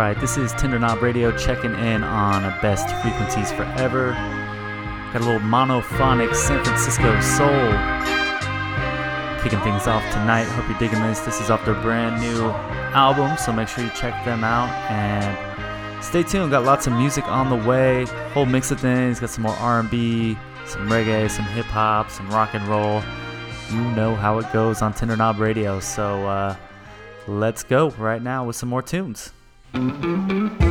Alright, this is Tender Knob Radio checking in on Best Frequencies Forever. Got a little monophonic San Francisco soul kicking things off tonight. Hope you're digging this. This is off their brand new album, so make sure you check them out and stay tuned. Got lots of music on the way, whole mix of things. Got some more R&B, some reggae, some hip hop, some rock and roll. You know how it goes on Tender Knob Radio. So uh, let's go right now with some more tunes. On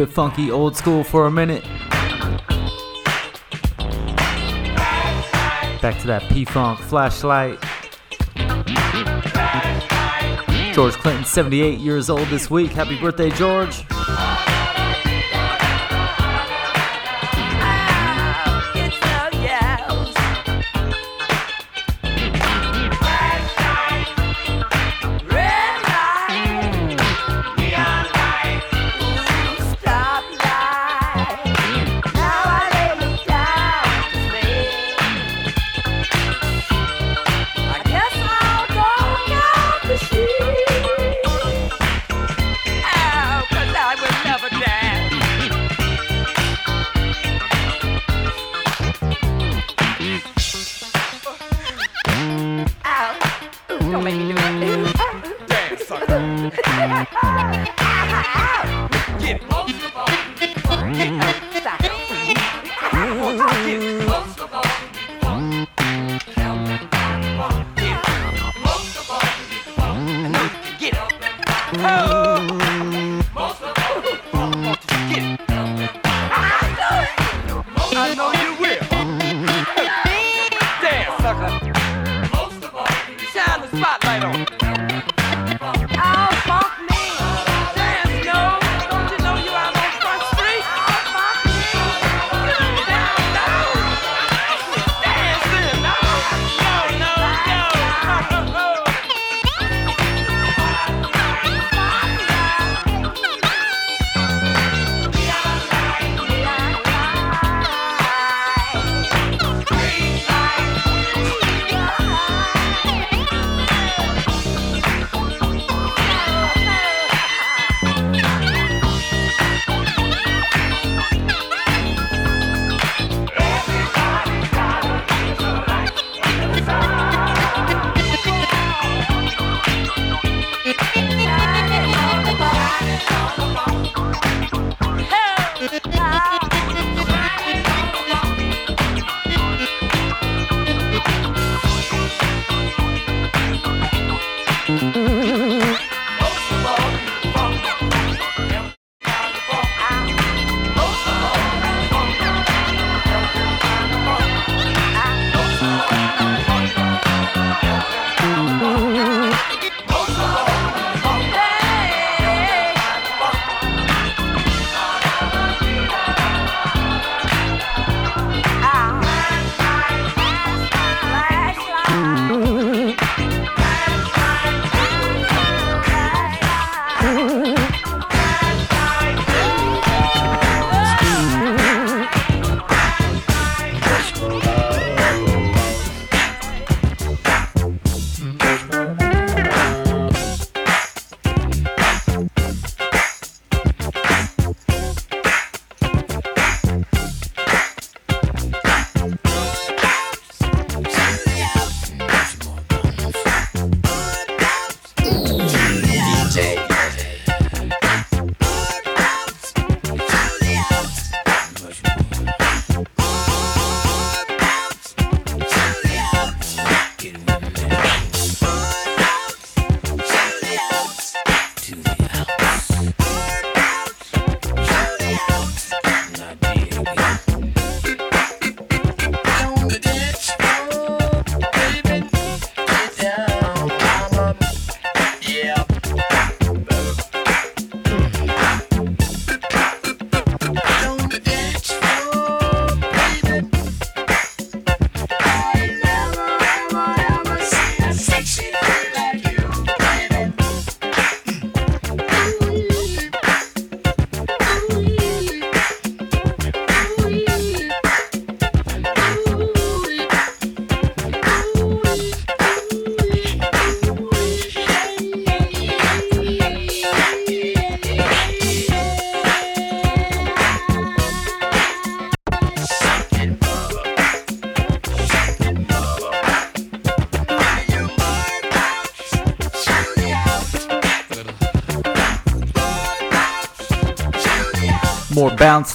keep it funky, old school for a minute. Back to that P Funk flashlight. George Clinton, 78 years old this week. Happy birthday, George.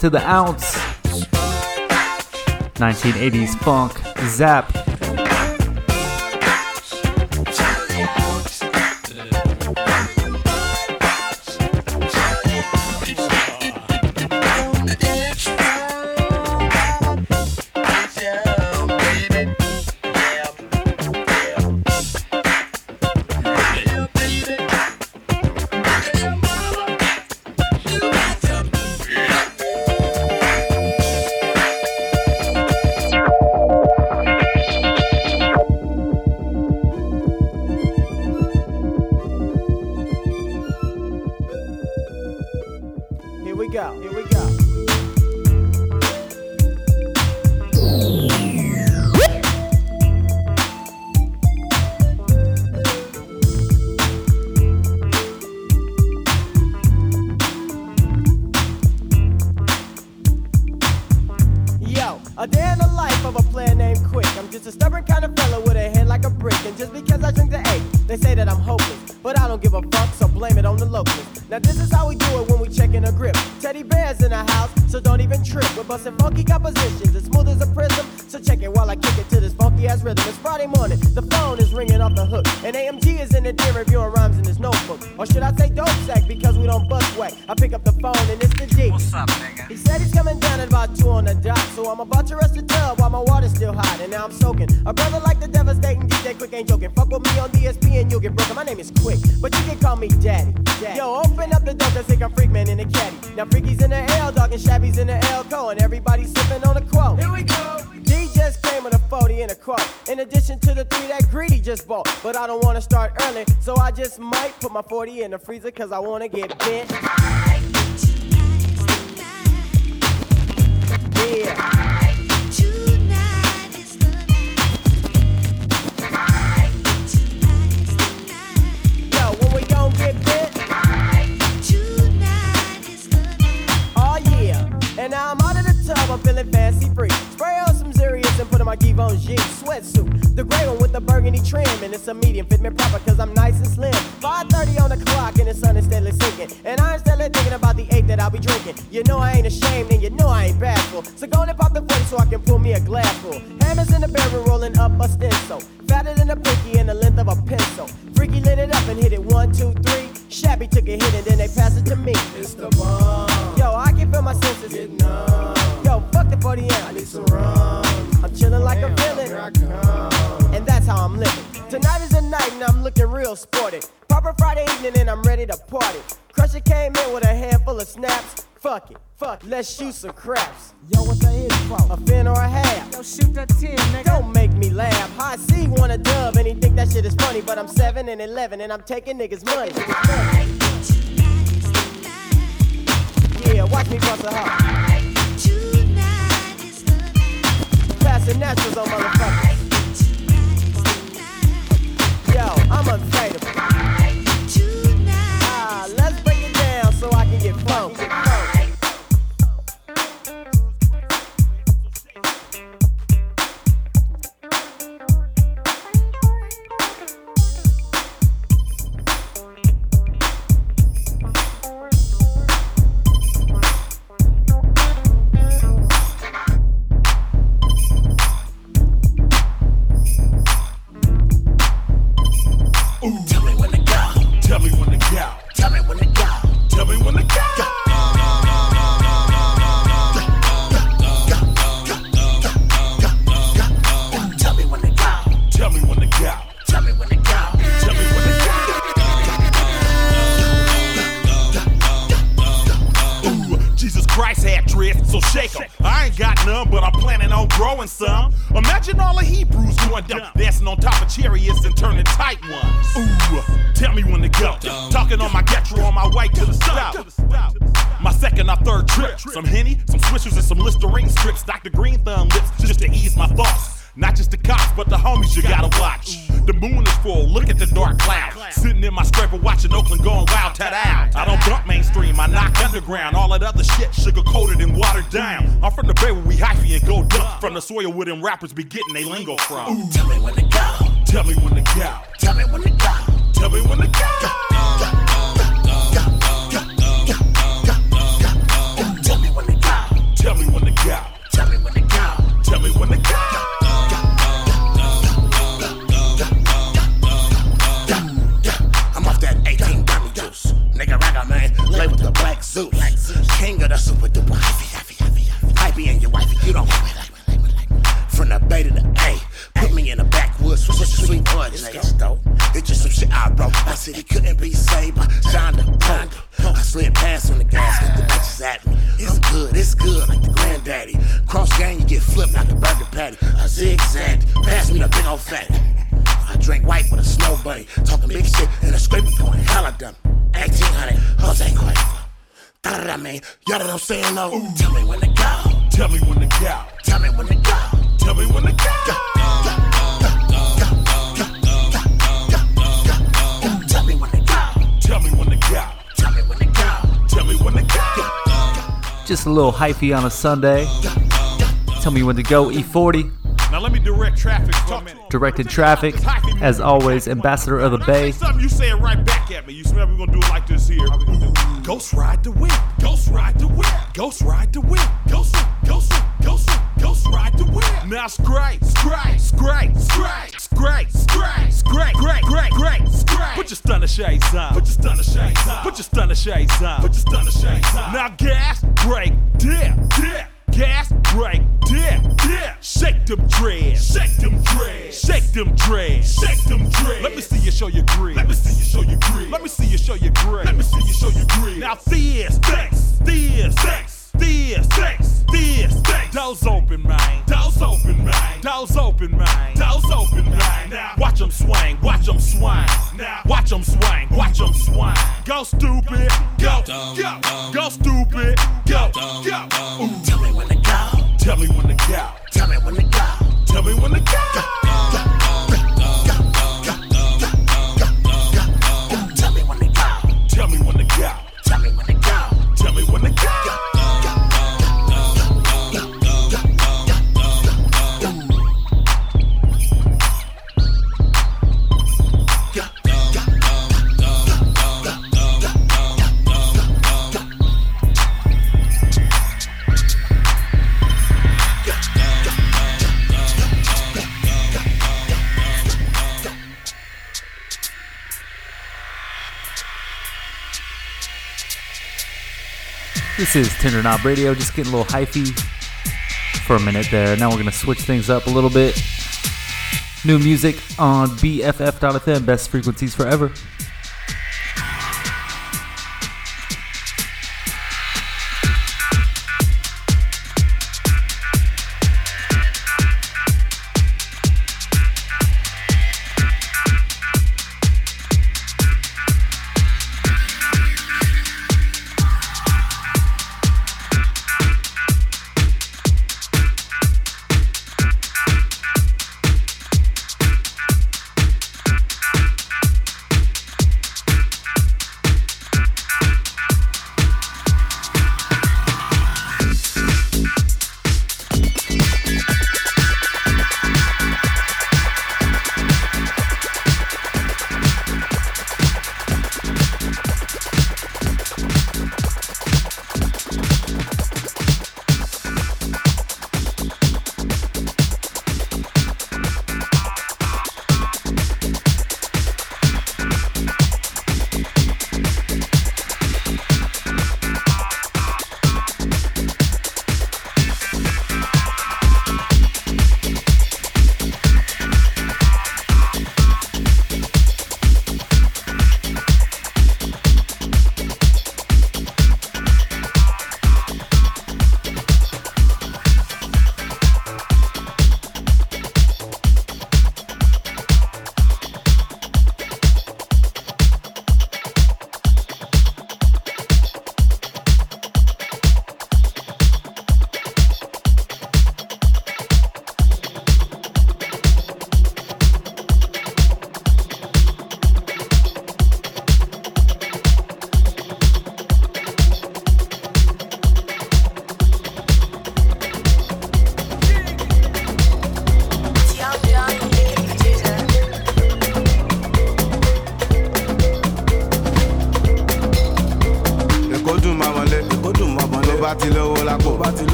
to the ounce. 1980s funk, Zapp, freezer cause I wanna get bit. night and I'm looking real sporty. Proper Friday evening and I'm ready to party. Crusher came in with a handful of snaps. Fuck it, fuck, it. let's shoot some craps. Yo, what the info? A fin or a half? Yo, shoot that 10, nigga. Don't make me laugh. High C want a dub and he think that shit is funny, but I'm 7 and 11 and I'm taking niggas' money. Yeah, watch me bust a hop. Passing naturals on oh, motherfuckers. I'm unfightable. rappers be getting they lingo from. Ooh. Tell me when to go. Tell me when to go. Little hyphy on a Sunday. Tell me when to go. E E-40 Now let me direct traffic for a minute. directed traffic. As always, ambassador of the When I say Bay. something, you say right back at me. You smell? We're gonna do it like this here. Ghost ride the whip. Ghost ride the whip. Ghost ride the whip. Ghost, ghost, ghost, ghost ride the whip. Now scrape, scrape, scrape, scrape, scrape, scrape, scrape, great, great, great, scrape. Put your stunner shades on. Put your stunner shades on. Put your stunner shades on. Put your stunner shades on. Now gas, brake, dip, dip. Gas, brake, dip, dip. Shake them dreads. Shake them dreads. Shake them dreads. Shake them dreads. Let me see you show your grid. Let me see you show your grid. Let me see you show your grid. Let me see you show your grid. Now this, this, this, this, this, this, this, this. Doors open, man. Doors open, man. Doors open, man. Doors open, man. Now watch them swing. Watch them swing. Now watch them swing. Watch them swing. Go stupid. Go. Go. Go stupid. This is Tender Knob Radio. Just getting a little hyphy for a minute there. Now we're gonna switch things up a little bit. New music on BFF.fm, best frequencies forever.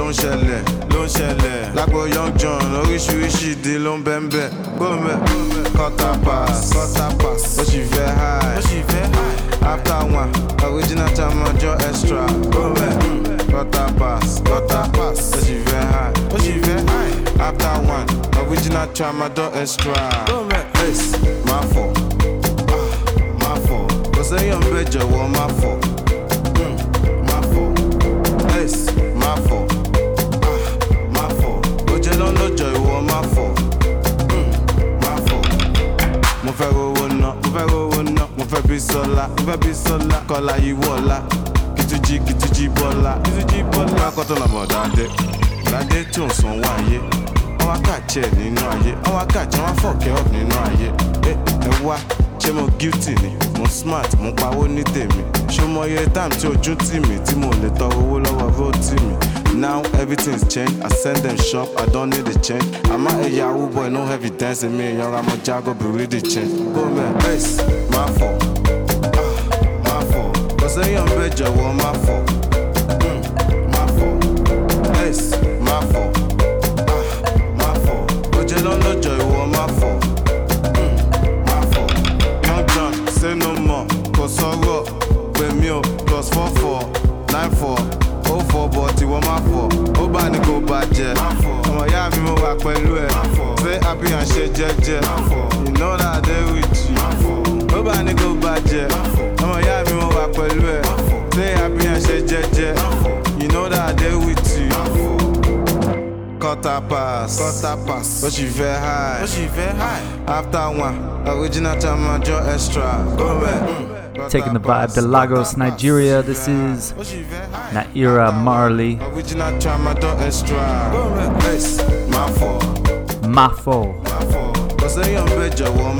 Ló ń ṣẹlẹ̀ ló ń ṣẹlẹ̀. Lágbo young john oríṣiríṣi ìdí ló ń bẹ́ẹ̀ gbọ́mẹ̀ quarter pass quarter pass ó sì fẹ́ high. Ó sì fẹ́ high. After one original time ọjọ́ extra. Gbọ́mẹ̀ quarter pass quarter pass ó sì fẹ́ high. Ó sì fẹ́ high. After one original time ọjọ́ extra. Gbọ́mẹ̀ ace máa fọ̀. ah máa fọ̀. Kò sẹ́yìn bẹ́ẹ̀ jọ̀wọ́ máa fọ̀ fẹ́ rówó ná mo fẹ́ rówó ná mo fẹ́ bí sọ́lá mo fẹ́ bí sọ́lá kọ́lá yìí wọ̀ọ́lá kìtújì kìtújì bọ́lá. Kìtújì bọ́lá. Kọ́tọ́ nà bọ̀ dáadé dáadé tó ń sanwó ayé. Wọ́n wá kàjẹ́ nínú ayé wá kàjẹ́ wọ́n fọ̀kẹ́ ọ̀ nínú ayé. Ẹ ẹ wá ṣé mo guilty ni? Mo smart mo pawó ní tèmi ṣó mọ iye time tí ojú tì mí tí mo lè tọ owó lọ́wọ́ vóòtì mi. Now everything's changed. I send them shop, I don't need the change. I'm a Yahoo boy, no heavy dancing. Me, young, I'm a jago, be really change. Go man, base, my fault. Ah, my fault. Cause I am better, well, my fault. Mm, my fault. Base, my fault. Ah, my fault. But you don't know joy, well, my fault. Mm, my fault. Young John, say no plus four four nine four. Ó fọ bọ̀ tí wọ́n máa fọ̀. Ó bá ní kó bàjẹ́. Ọmọ ìyá mi mo wà pẹ̀lú ẹ̀. Fẹ́ àbíyàn ṣe jẹ́jẹ́. You know that I dey with you. Ó bá ní kó bàjẹ́. Ọmọ ìyá mi mo wà pẹ̀lú ẹ̀. Fẹ́ àbíyàn ṣe jẹ́jẹ́. You know that I dey with you. Quarter pass, quarter pass. Ó sì fẹ́ high, ó sì fẹ́ high. After one, original time ọjọ́ extra. Taking the vibe to Lagos, Nigeria. This is Naira Marley, Mafo. sẹ́yìn ọ̀bẹ jọ̀wọ́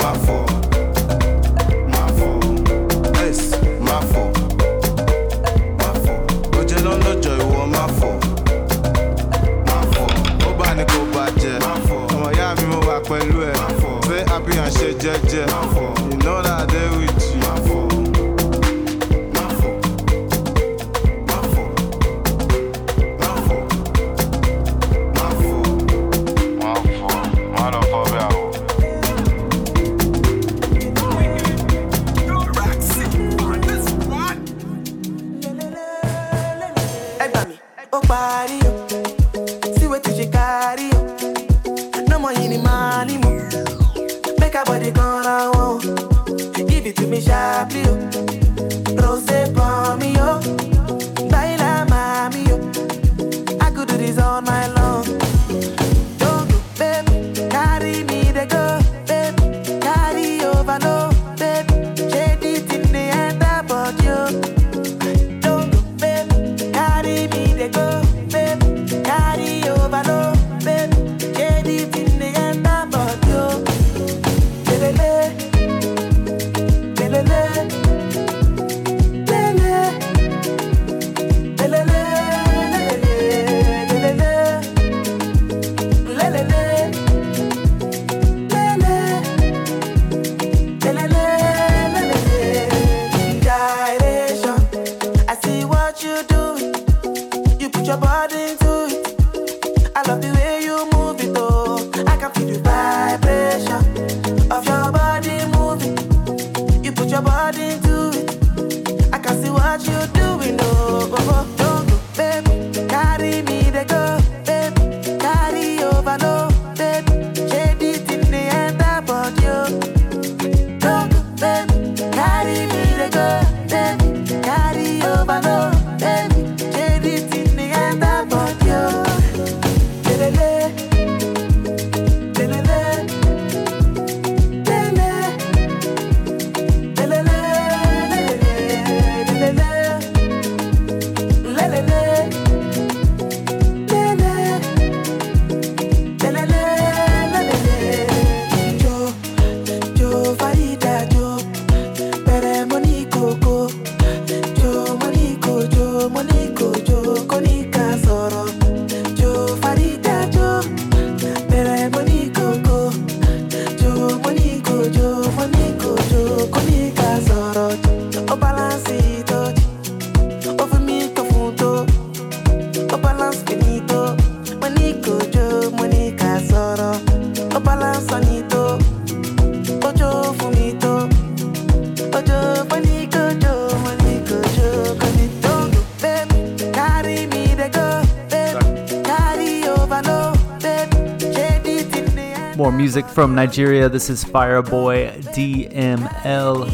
from Nigeria. This is Fireboy DML.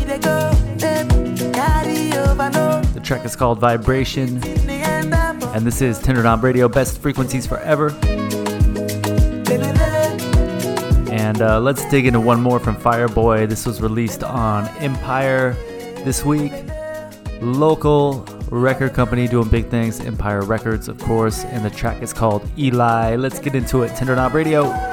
The track is called Vibration. And this is Tender Knob Radio, best frequencies forever. And uh, let's dig into one more from Fireboy. This was released on Empire this week. Local record company doing big things, Empire Records, of course. And the track is called Eli. Let's get into it. Tender Knob Radio.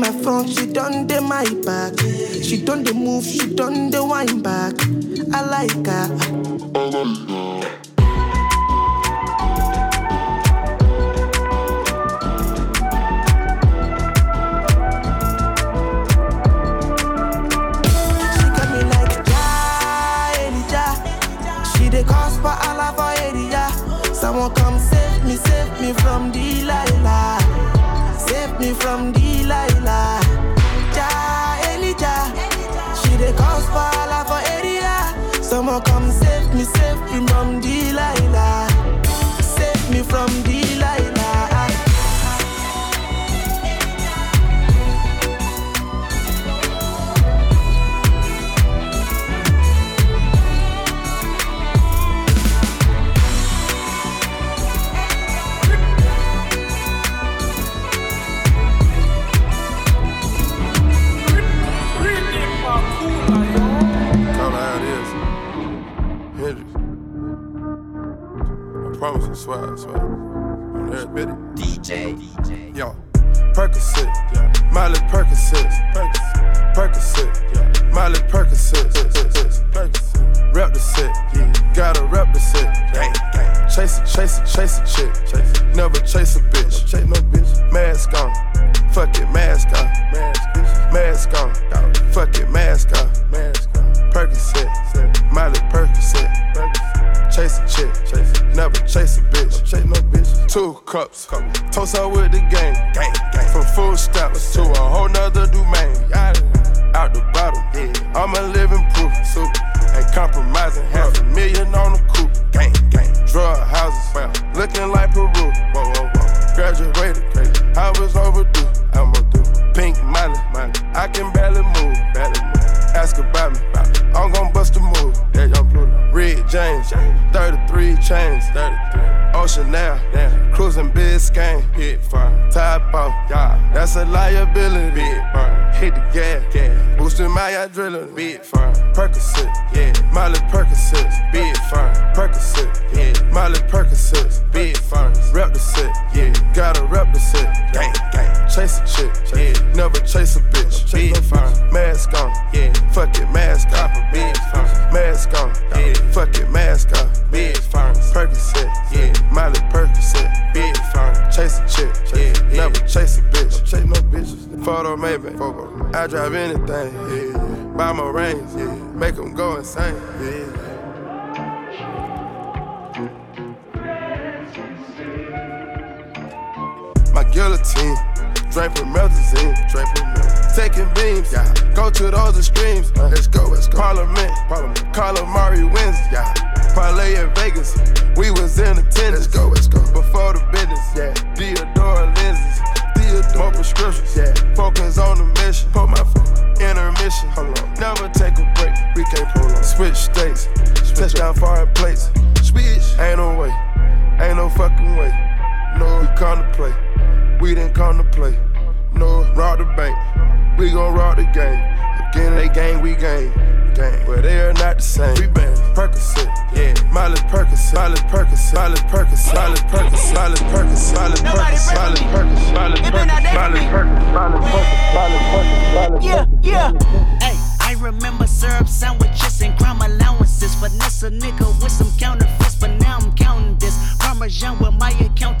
My front, she done the my back. She done the move, she done the wine back. I like her. She. She the I like her. Someone come save me, save me from Delilah. Save me from Delilah. Someone come save me, save me from Delilah. Save me from Delilah. Swag, swag. On every DJ. DJ. Yo. Percocet, yeah. Miley Percocet, Percocet, yeah. Miley Percocet, rep the set, yeah. gotta rep the set, gang, gang. Chase it, chase it, chase a chick, chase it. never chase a bitch, chase no bitch. Mask on, fuck it, mask on, mask, mask on, fuck it, mask on. Never chase a bitch. Chase no bitch. Two cups. Toast up with the game. Gang, gang. From full steps to a whole nother domain. Out the bottom. Yeah. I'm a living proof. Super. Ain't compromising. Half a million on the coupe. Gang, gang. Drug houses. Well, looking like Peru. Whoa, whoa, whoa. Graduated. Crazy. I was overdue. I'm overdue. Pink money. money. I can barely move. Barely move. Ask about me. I'm gon' bust a move. Red James. 33 chains. 33. Ocean now, yeah. cruising Biscayne. Top off, yeah. that's a liability. Hit the gas, gas. boosting my adrenaline. Big fire. Percocet, yeah. Miley Percocet, big fire. Percocet, yeah. Miley Percocet, big fire. Rep the set, yeah. Gotta rep the set, gang, gang. Chase a chick, yeah. Never chase a bitch, big fire. Mask on, yeah. Fuck it, mask off, big fire. Mask on, yeah. Fuck it, mask off, big fire. Percocet, yeah. Miley Percocet, big fine. Chase a chick, yeah, yeah. Never chase a bitch, chase no bitches. Photo maybe. I drive anything. Yeah. Buy my range. Yeah. Make them go insane. Yeah. My guillotine, drink promethazine, drink promethazine. Taking beams, yeah. Go to those extremes. Uh, let's go, let's go. Parliament, Parliament. Calamari wins, yeah. Parlay in Vegas, we was in attendance. Let's go, let's go. Before the business, yeah. Tom Ford lenses, Theodore. More prescriptions, yeah. Focus on the mission. Put my phone. Intermission, hold on. Never take a break, we can't prolong. Switch states, Switch touchdown foreign plates. Switch, ain't no way, ain't no fucking way. No, we come to play. We didn't come to play. No, rob the bank. We gon' rob the game. Again, they gang, we gang. Gang. But they are not the same. We been Percocet, yeah. Miley Percocet, Miley Percocet, Miley Percocet, Miley Percocet, Miley Percocet, Miley Percocet, Miley Percocet, Miley Percocet, Miley Percocet, Miley Percocet, Miley Percocet, Yeah, yeah. Hey, I remember syrup sandwiches and crime allowances. Finesse a nigga with some counterfeits, but now I'm counting this. Parmesan with my accountant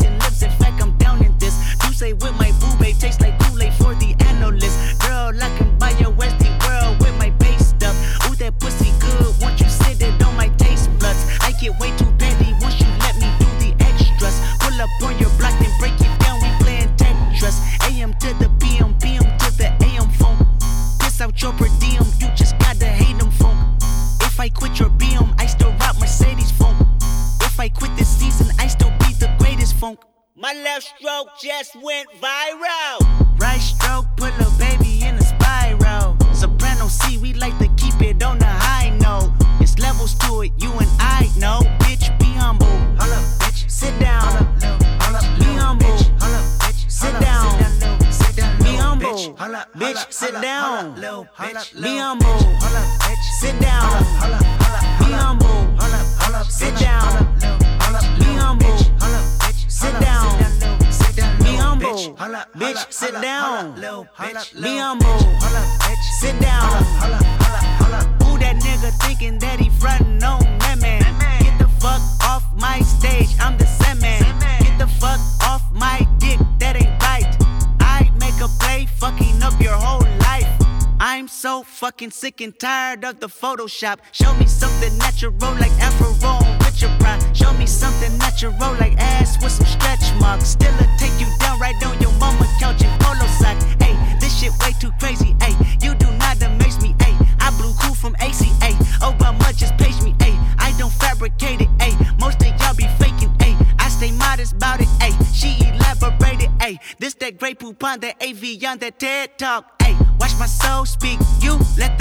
and tired of the Photoshop. Show me something natural like Afro with your pride. Show me something natural like ass with some stretch marks. Still a take you down right on your mama couch in polo socks. Hey, this shit way too crazy. Hey, you do not amaze me. Hey, I blew cool from ACA. Obama just page me. Hey, I don't fabricate it. Hey, most of y'all be faking. Hey, I stay modest about it. Hey, she elaborated. Hey, this that great poop on that AV on that TED talk. Hey, watch my soul speak. You let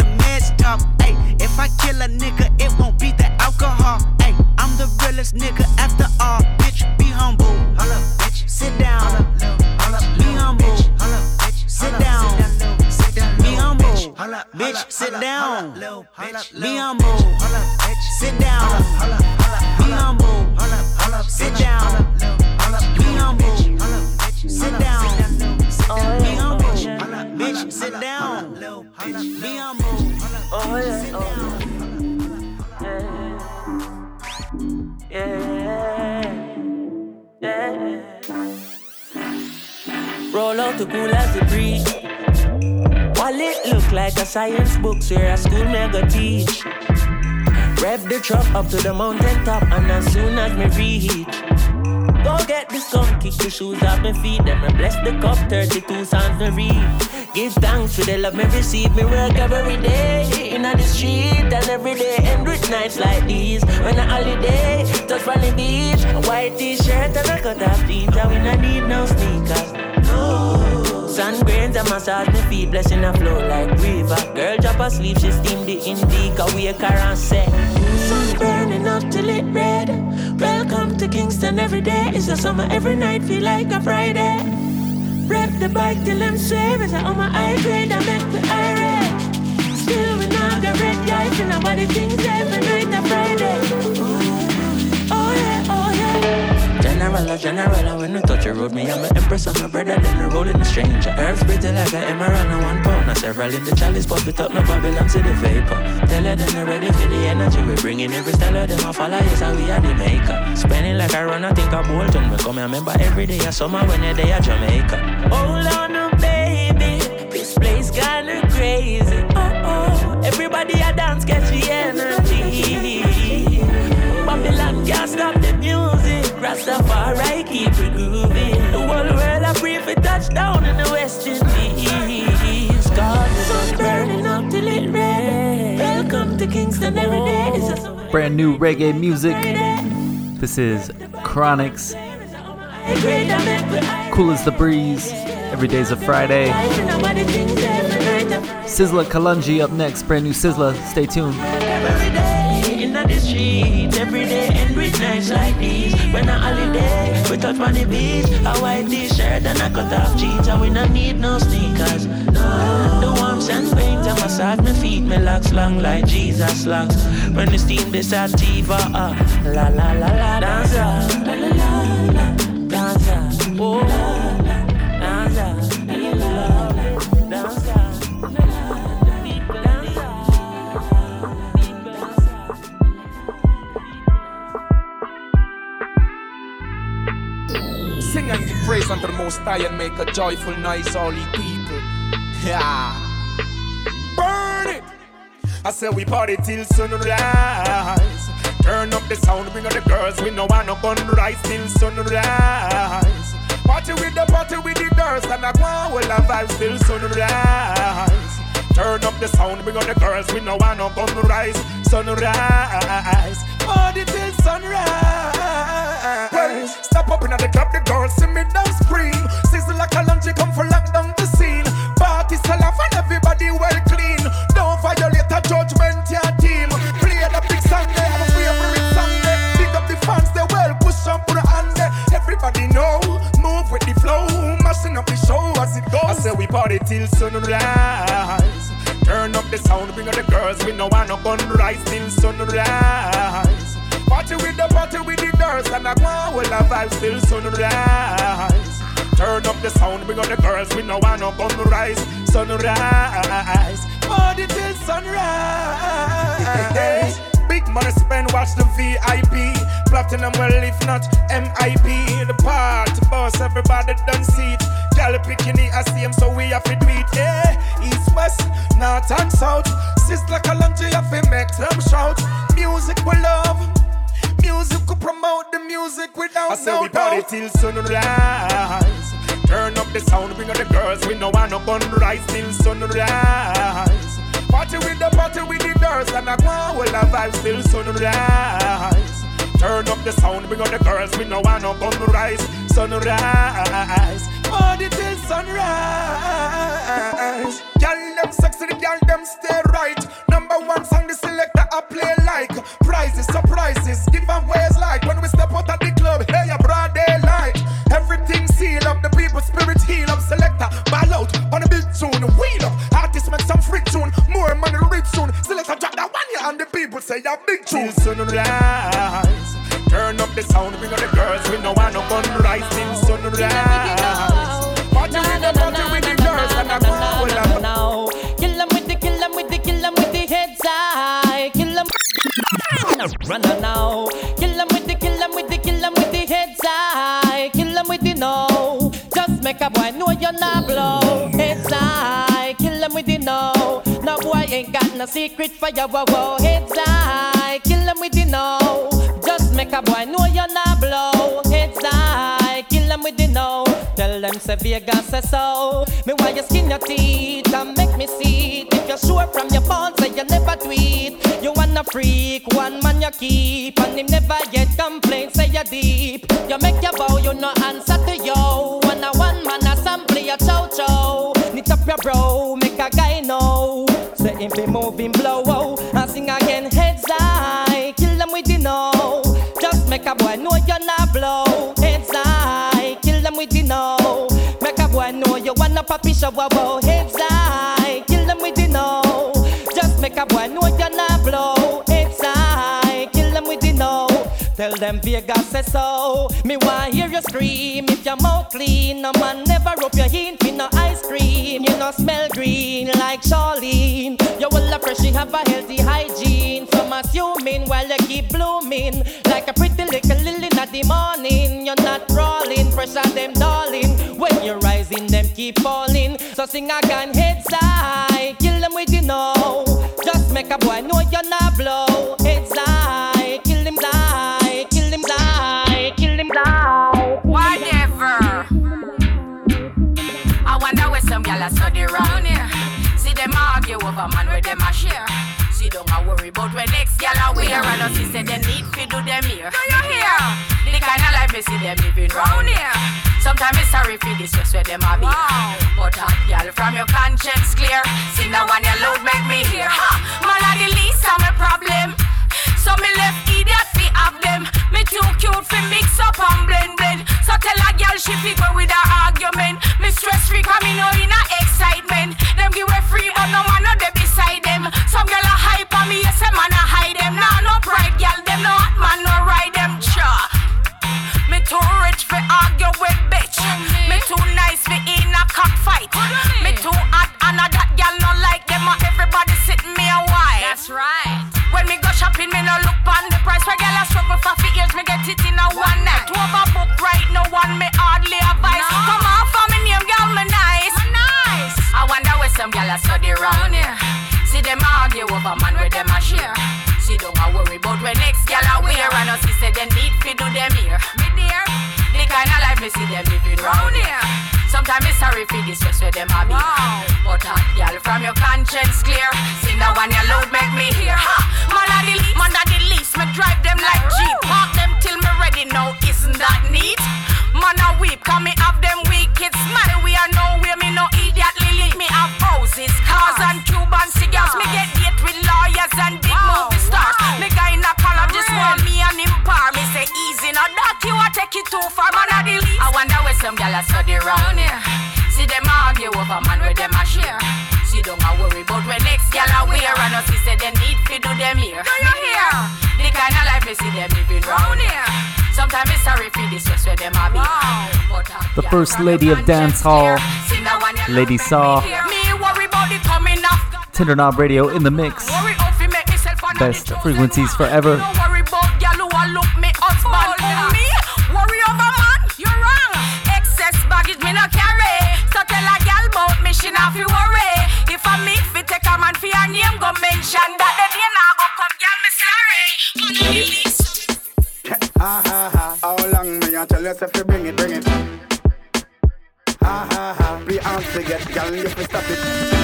science books here at school mega teach. Rev the truck up to the mountain top, and as soon as me reach, go get the skunk, kick the shoes off my feet, then me bless the cup, 32 songs me read. Give thanks for the love me receive, me work every day in the street, and every day end with nights like these. When a holiday, touch on the beach, a white t-shirt and a cut off jeans, and we need no sneakers. Sun grains and massage me feet, blessing a flow like river. Girl drop asleep, she steam the indica, wake her and say. Sun burning up till it red. Welcome to Kingston every day. It's a summer every night, feel like a Friday. Rep the bike till I'm save. It's on my high grade, I make the irate. Still we not got red guys and nobody thinks every night a Friday. General, a general, when you touch your road, me, I'm an empress, I'm a brother, then the rolling a stranger. Earth's pretty like an emerald, and one pound, and several in the chalice, but we talk no Babylon to the vapor. Tell her them they're ready for the energy, we bring in every style of them, I follow, yes, we are the maker. Spending like a runner, think I Bolton, we come, here, remember every day of summer when they day at Jamaica. Hold on, no, baby, this place kinda crazy. Oh, oh, everybody, I dance, catch the energy. Babylon can't stop Rastafari, keep it grooving. The whole world, I pray for touchdown in the West Indies. God, burning up till it red. Welcome to Kingston, every day just brand new reggae music. This is Chronixx. Cool as the breeze. Every day's a Friday. Sizzla Kalonji up next. Brand new Sizzla. Stay tuned. Every day in the street, every day and with nights like these. When a holiday, we touch on the beach. A white t-shirt and a cut off jeans, and we don't need no sneakers. No, the warmth and paint and massage my feet, my locks long like Jesus locks. When the steam this sativa, uh, la la la la, dance, uh, la la la la, dance, uh, oh, praise unto the Most High and make a joyful noise, all ye people. Yeah. Burn it! I say we party till sunrise. Turn up the sound, bring out the girls. We know I no gun rise till sunrise. Party with the party with the girls, and I go well a vibes till sunrise. Turn up the sound, bring out the girls. We know I no gun rise, sunrise. Party till sunrise. Stop up in the club, the girls see me down scream. Sizzle like a lunch, come for lock down the scene. Party sell off and everybody well clean. Don't violate a judgment, your team. Play the big song, they have a favorite song. Big up the fans, they well push up, put hand. Everybody know, move with the flow, mashing up the show as it goes. I say we party till sunrise. Turn up the sound, bring out the girls. We know I no gun rise till sunrise. Party with the party with the girls and I go well a vibes till sunrise. Turn up the sound, bring out the girls. We know I no rise, sunrise. Party till sunrise. Big money spend, watch the VIP. Platinum well if not MIP. The party boss, everybody done see it. Gal picking it, I see him, so we have to do it. Yeah, east, west, north and south. Sizzla Kalonji, have to make them shout. Music we love. Music could promote the music without I say no we party till sunrise. Turn up the sound, bring out the girls. We know I no gun rise till sunrise. Party with the party with the girls, and I go well the vibes till sunrise. Turn up the sound, bring out the girls. We know I no gun rise, sunrise. Party till sunrise. Girl them sexy, the girl them stay right. Number one song the selector I play like prizes, surprises, giveaways like when we step out of the club. Hey, a broad daylight. Everything seal up, the people spirit heal up. Selector ball out on a big tune, wheel up. Artists make some free tune, more money rich soon. Selector drop that one yeah, and the people say a big tune. Sunrise. Turn up the sound, bring out the girls. We know I no gun rise till sunrise. Party with the make a boy know you're not blow. Heads high. Kill them with the no. No boy ain't got no secret for your wow. Heads high. Kill them with the no. Just make a boy know you're not blow. Heads high. Kill them with the no. Tell them say Vegas say so. Me why you skin your teeth and make me see. If you're sure from your bones say you never tweet. You wanna freak, one man you keep, and him never yet complain. Say you deep. You make your bow, you no answer Bro, make a guy know. Say him be moving blow, oh. and sing again heads high. Kill them with the know. Just make a boy know you're not blow. Heads high, kill them with the know. Make a boy know you wanna puppy show, wow, wow. Heads high, kill them with the know. Just make a boy know you're not Tell them Vegas say so. Me want hear you scream if your mouth clean. No man never rub your hint with no ice cream. You no smell green like Charlene. You will fresh, you have a healthy hygiene. Some assuming while you keep blooming like a pretty little lily in the morning. You're not crawling, pressure them darling. When you're rising, them keep falling. So sing again, heads high, kill them with you know. Just make a boy know you're not blow. Over man where them a share. See don't a worry about when next gal a wear and us say them need fi do them here. Do you hear? The kind of life me see them living round here. Sometimes it's sorry for this just where them a be. But hot gal from your conscience clear. See now when your load make me hear. Ha! Man a the least of my problem. So me left idiot fi have them. Me too cute fi mix up and blend blend. So tell a girl she fi go with her argument. Me stress free cause me know in a excitement. With bitch. Me too nice fi in a cockfight. Me too hot and a that girl no like them. Everybody sit me a while. That's right. When me go shopping, me no look on the price. Where girl a struggle for fi years, me get it in a one night. Overbook right, no one me hardly advise. Come on for me name, girl, me nice. nice. I wonder where some girl a study round here. See them argue over man where them a share. See don't worry about when next girl a wear and us see say they need fi do them here. Me dear, kind of life me see them living round here. Sometimes it's sorry for this just where them a be. But hot girl from your conscience clear. See now when your load make me hear. Ha! Man a the least, man a the least. Me drive them like Jeep. Park them till me ready now. Isn't that neat? Man a weep, cause me have them weak wicked smile. We are nowhere, me no idiot lily. Me have houses, cars and Cuban cigars. Me get date with lawyers and too far. Man a the least. I wonder where some gal a study round here. See them argue over man where them a share. See don't a worry about when next gal a wear and us say them need fi do them here. Do you hear? The kind of life me see them living round here. Sometimes it's sorry for this just where them a be. But hot The gal first lady of dance hall, clear. See now when you Lady Saw, here. Me worry about the coming of Tender Knob Radio in the mix. Worry how fi make myself under Best the chosen frequencies one. forever. To get girl, you fi stop it.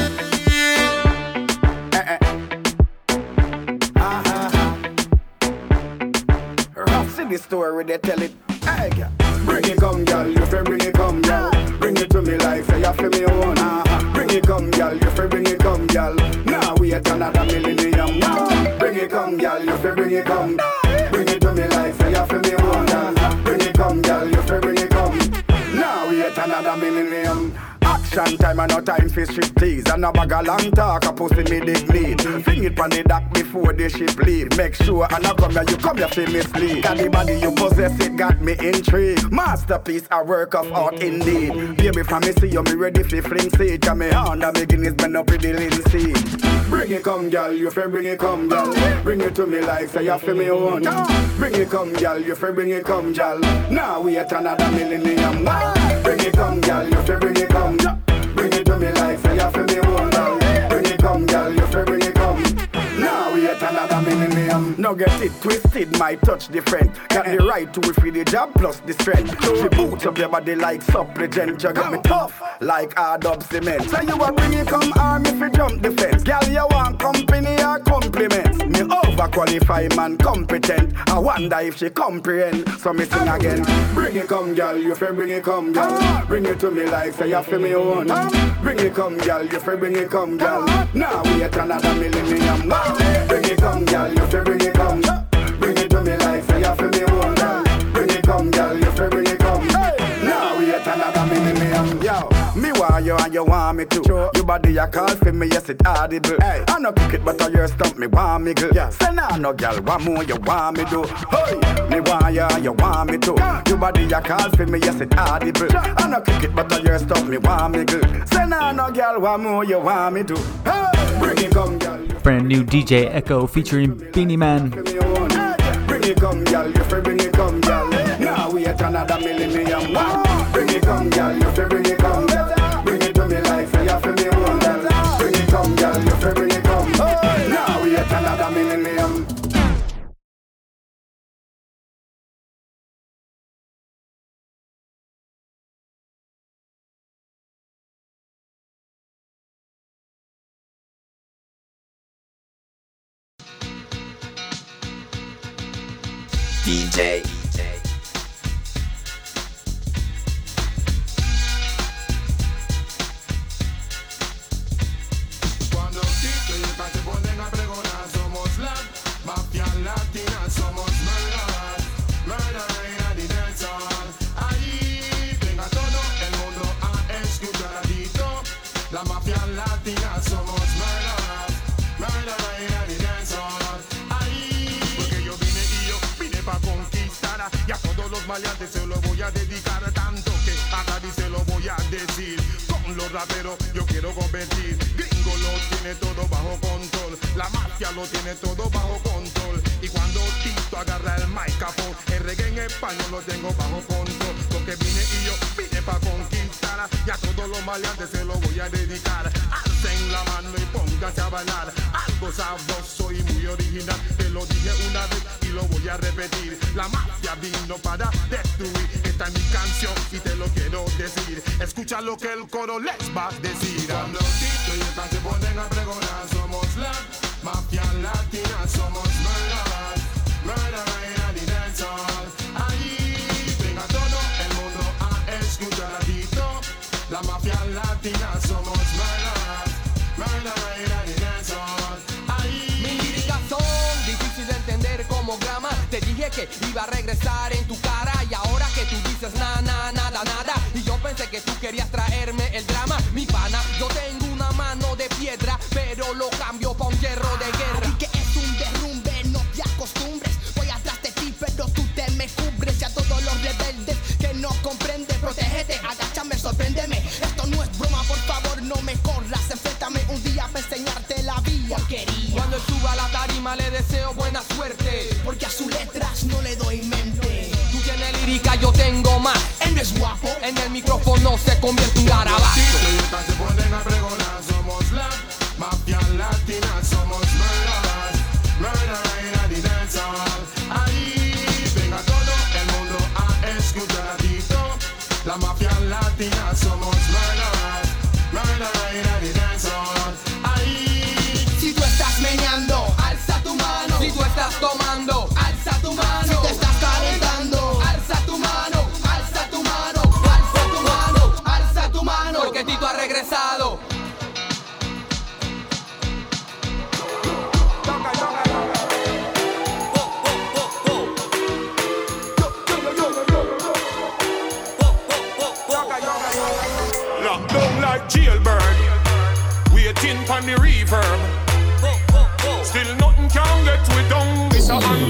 And no time for strip tease And no bag a long talk, a pussy me dig lead Fling it on the dock before the ship leave. Make sure and I come here, you come here for mislead. Cause the body you possess, it got me intrigued. Masterpiece, a work of art indeed. Baby, from me see you, me ready for fling seed. Cause me and me Guinness, been up with the linseed Bring it come, girl, you fi bring it come, girl. Bring it to me like say you fi me own. Bring it come, girl, you fi bring it come, girl. Now we at another millennium. Bring it come, girl, you fi bring it come Bring them now get it twisted, my touch different. Got the right tool for the job plus the strength. She boot up your body like supplicant You got me tough like hard up cement. So you a bring it come army fi jump the fence. Girl, you want company or compliments? Me overqualified man competent. I wonder if she comprehend. So me sing again. Bring it come, girl, you fi bring it come, girl. Bring it to me like say you fi me own. Bring it come, girl, you fi bring it come, girl. Now we at another millennium. Bring it come, girl, you fi bring it you and you want me too You body a call for me, yes it audible. Hey. I no cook it but I your stump me want me girl yeah. Say nah no girl, what more you want me do? Hey, me want you and you want me too You body a call for me, yes it audible. I no cook it but I your stump me want me girl Say nah no girl, what more you want me do? Hey, bring it come girl Brand new DJ Ecko featuring Beenie Man. Bring it come, girl, you fi bring it come, girl. Now we at another millennium. Bring it come, girl, you fi bring it come. Bring get another millennium. DJ decir. Con los raperos yo quiero convertir. Gringo lo tiene todo bajo control. La mafia lo tiene todo bajo control. Y cuando Tito agarra el micrófono, el reggae en español lo tengo bajo control. Porque vine y yo vine pa' conquistar. Y a todos los maleantes se lo voy a dedicar. Alcen la mano y pónganse a bailar. Algo sabroso y muy original. Te lo dije una vez lo voy a repetir. La mafia vino para destruir. Esta es mi canción y te lo quiero decir. Escucha lo que el coro les va a decir. Cuando Tito y esta se ponen a pregonar, somos la mafia latina, somos murder, murder in the dancehall. Ahí venga todo el mundo a escuchar a Tito. La mafia latina, que iba a regresar en tu cara y ahora que tú dices nada, nada, nada, nada. Y yo pensé que tú querías traerme el drama. Mi pana, yo tengo una mano de piedra, pero lo cambio pa' un hierro de guerra. Y que es un derrumbe, no te acostumbres. Voy atrás de ti, pero tú te me cubres. Y a todos los rebeldes que no comprenden, protégete, agáchame, sorpréndeme. Esto no es broma, por favor, no me corras. Enfréntame un día para enseñarte la vía. Porquería. Cuando suba a la tarima le deseo buena suerte. No le doy mente. Tú tienes lírica, yo tengo más. Él guapo. En el micrófono se convierte en garabato.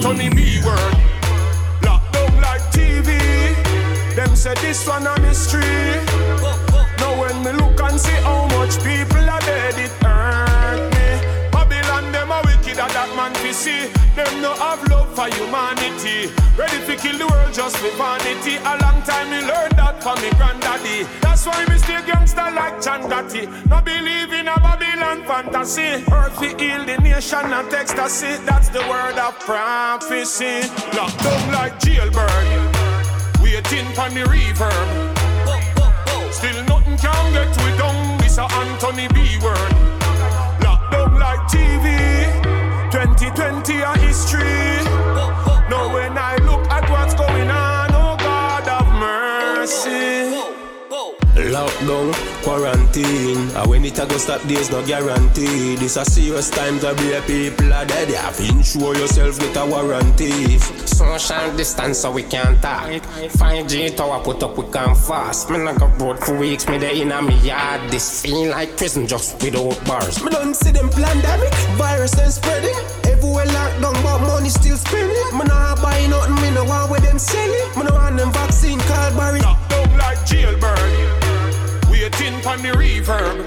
Anthony B word. Locked down like TV. Them say this one a mystery. Now when me look and see how much people for humanity. Ready to kill the world just for vanity. A long time me learned that from me granddaddy. That's why me stay gangster like Chandati. No believe in a Babylon fantasy. Earth we heal the nation and ecstasy. That's the word of prophecy. Locked down like jailbird. Waiting for the reverb. Still nothing can get we down. This a Anthony B word. Locked like TV. 2020 a quarantine. And when it a go stop, there's no guarantee. This a serious time to be a people are dead. You have to insure yourself with a warranty. Social distance so we can't talk. 5G tower put up, we can fast. Me not go road for weeks, me there in a me yard. This feel like prison just without bars. Me don't see them pandemic, virus and spreading. Everywhere locked down, but money still spending. Me not buy nothing, me no want with them selling. Me no want them vaccine called Barry. Locked down like jailbird. Waiting for the reverb.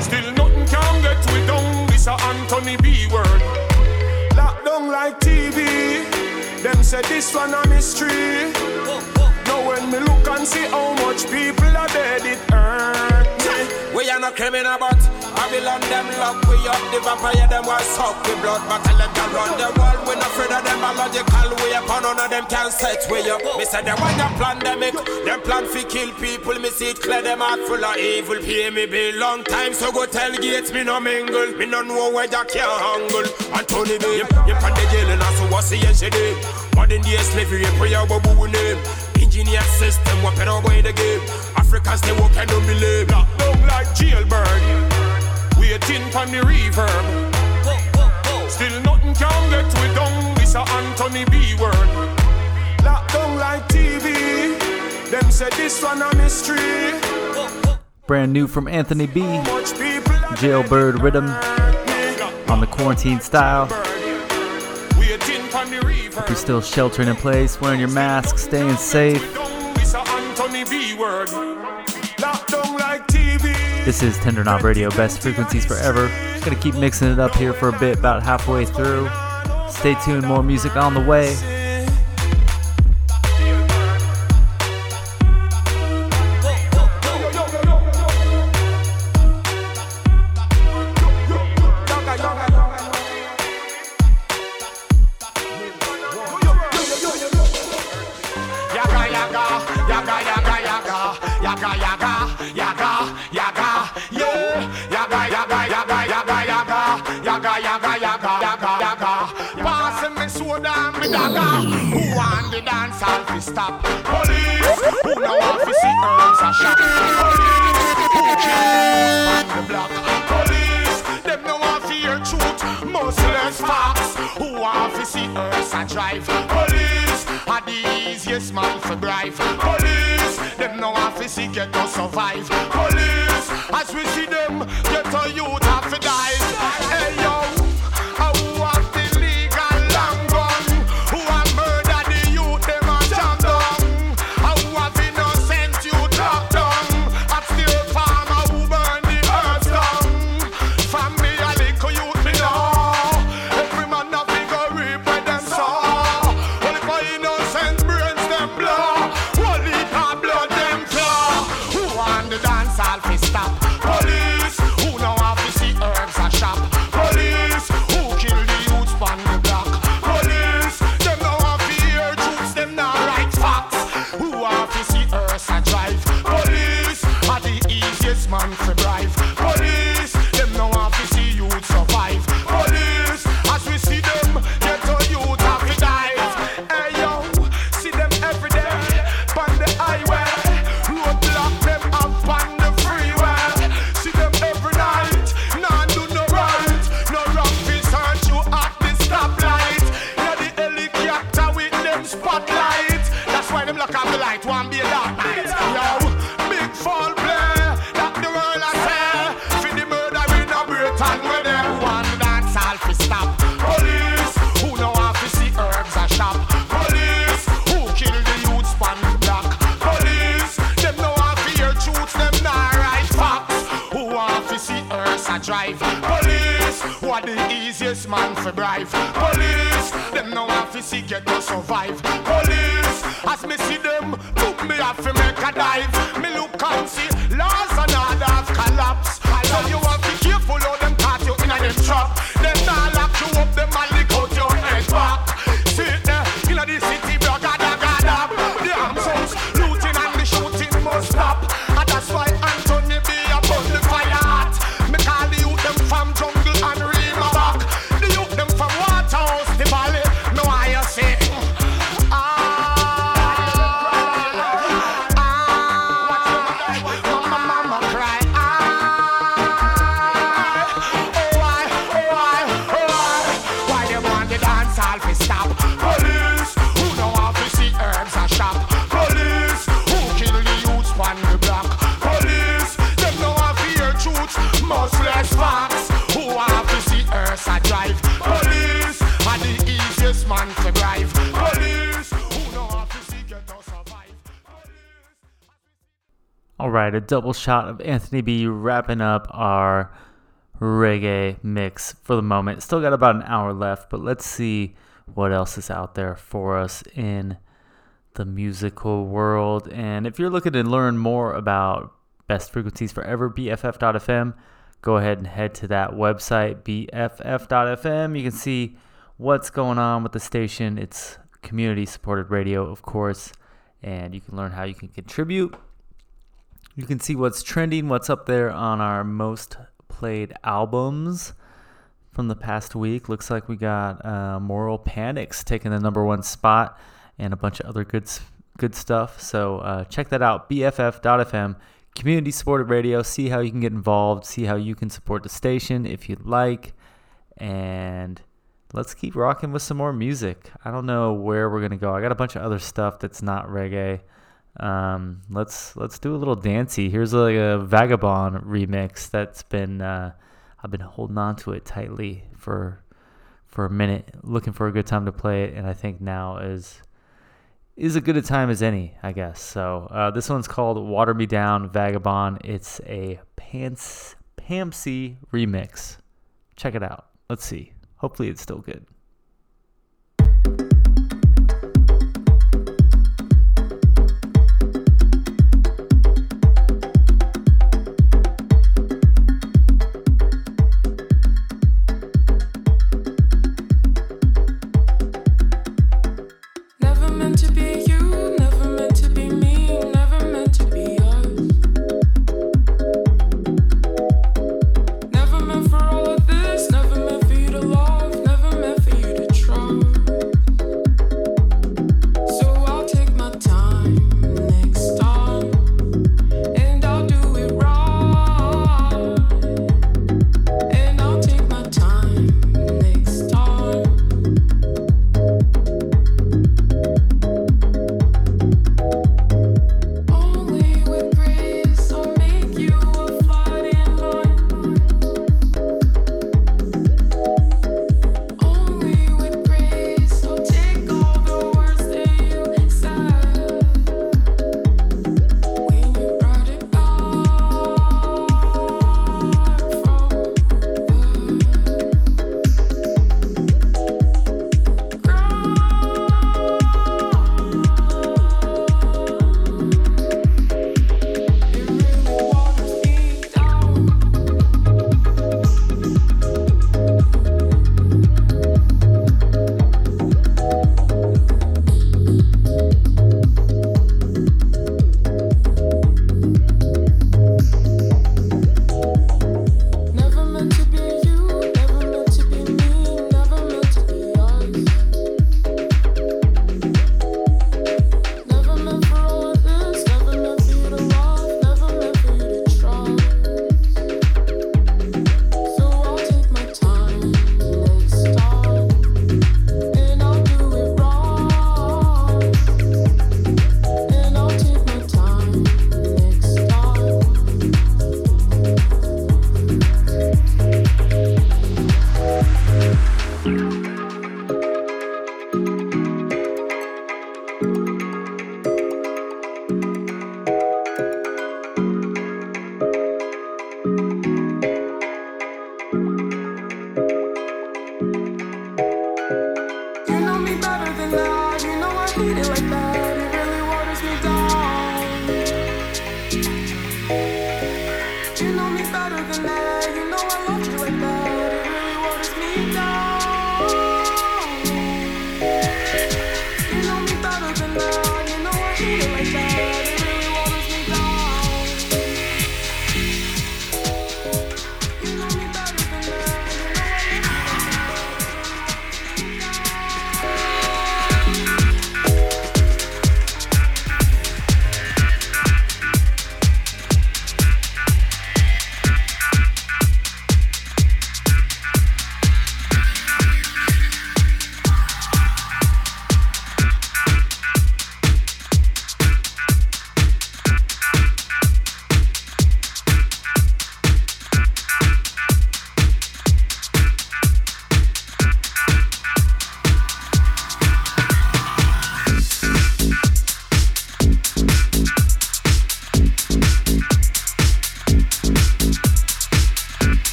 Still nothing can get we down. This a Anthony B word. Locked down like TV. Them say this one a mystery. Now when me look and see how much people are dead, it criminal, but Babylon them lock we up, the vampire them want suck we blood, but tell them run the world. We not afraid of them biological way upon none of them can set we up. Me say them want a pandemic, them plan fi kill people. Me see it clear them heart full of evil. Pay me bill long time, so go tell Gates me no mingle. Me no know where Jack can't angle. Anthony B, you pan the jail and also what's the yesterday. Modern day slavery, pray your babu name. System, what better boy in the game. Africans they walk and don't believe. Like jailbird. Waiting for the reverb. Still nothing can get we down. This a Anthony B word. Lock down like TV. Them say this one a mystery. Brand new from Anthony B. Jailbird Riddim on the quarantine style. Hope you're still sheltering in place, wearing your mask, staying safe. This is Tender Knob Radio, best frequencies forever. Just gonna keep mixing it up here for a bit, about halfway through. Stay tuned, more music on the way. Dagger. Who want the dance all fi stop? Police, who know want fi see herbs a shop? Police, who kill on the block? Police, them no want fi hear truth, much less facts. Who want fi see herbs a drive? Police, are the easiest man for bribe. Police, them no want fi see get to survive. Police, as we see them, get a youth herbs a drive. Police, what the easiest man for bribe. Police, them know how to see get to survive. Police, as me see them, took me off to make a dive. Me look and see laws and order have collapsed. So you a double shot of Anthony B wrapping up our reggae mix for the moment. Still got about an hour left, but let's see what else is out there for us in the musical world. And if you're looking to learn more about Best Frequencies Forever, BFF.fm, go ahead and head to that website, bff.fm. You can see what's going on with the station. It's community supported radio, of course, and you can learn how you can contribute. You can see what's trending, what's up there on our most played albums from the past week. Looks like we got uh, Moral Panics taking the number one spot and a bunch of other good good stuff. So uh, check that out, bff.fm, community supported radio. See how you can get involved, see how you can support the station if you'd like. And let's keep rocking with some more music. I don't know where we're gonna go. I got a bunch of other stuff that's not reggae. Um, let's let's do a little dancey. Here's like a Vagabon remix that's been uh, I've been holding on to it tightly for for a minute, looking for a good time to play it, and I think now is is a good a time as any, I guess. So uh, this one's called "Water Me Down" Vagabon. It's a Pants Pamcy remix. Check it out. Let's see. Hopefully, it's still good.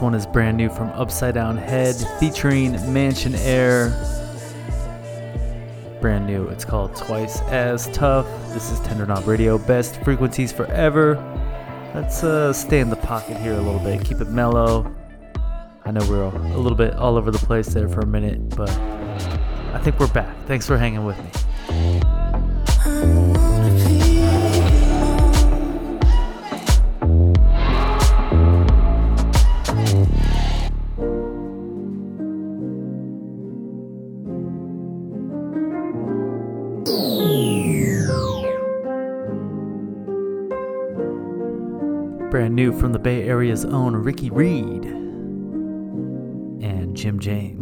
One is brand new from upsidedownhead featuring Mansionair. Brand new. It's called Twice as Tough. This is Tender Knob Radio. Best frequencies forever. Let's uh, stay in the pocket here a little bit. Keep it mellow. I know we're a little bit all over the place there for a minute, but I think we're back. Thanks for hanging with me. from the Bay Area's own Ricky Reed and Jim James.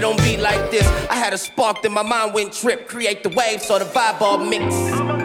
Don't beat like this. I had a spark, then my mind went trip. Create the wave, so the vibe all mix.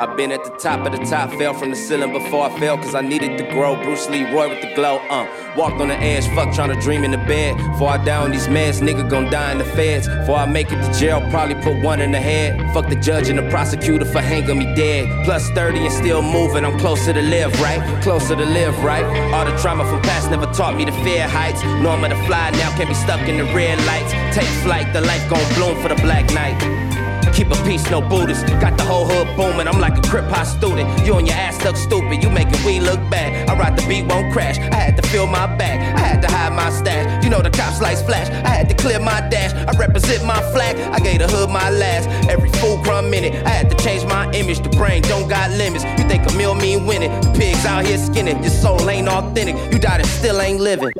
I've been at the top of the top, fell from the ceiling before I fell, cause I needed to grow. Bruce Lee, Roy with the glow, uh. Walked on the edge, fuck trying to dream in the bed. Before I die on these meds, nigga gon' die in the feds. Before I make it to jail, probably put one in the head. Fuck the judge and the prosecutor for hanging me dead. Plus 30 and still moving, I'm closer to live, right? Closer to live, right? All the trauma from past never taught me to fear heights. I'm to fly now, can't be stuck in the red lights. Take flight, the life gon' bloom for the black night. Keep a peace, no Buddhist. Got the whole hood booming. I'm like a crip hop student. You on your ass stuck stupid. You making we look bad. I ride the beat, won't crash. I had to fill my bag. I had to hide my stash. You know the cops lights flash. I had to clear my dash. I represent my flag. I gave the hood my last. Every fool crumb in it. I had to change my image. The brain don't got limits. You think a meal mean winning? The pigs out here skinning. Your soul ain't authentic. You died and still ain't living.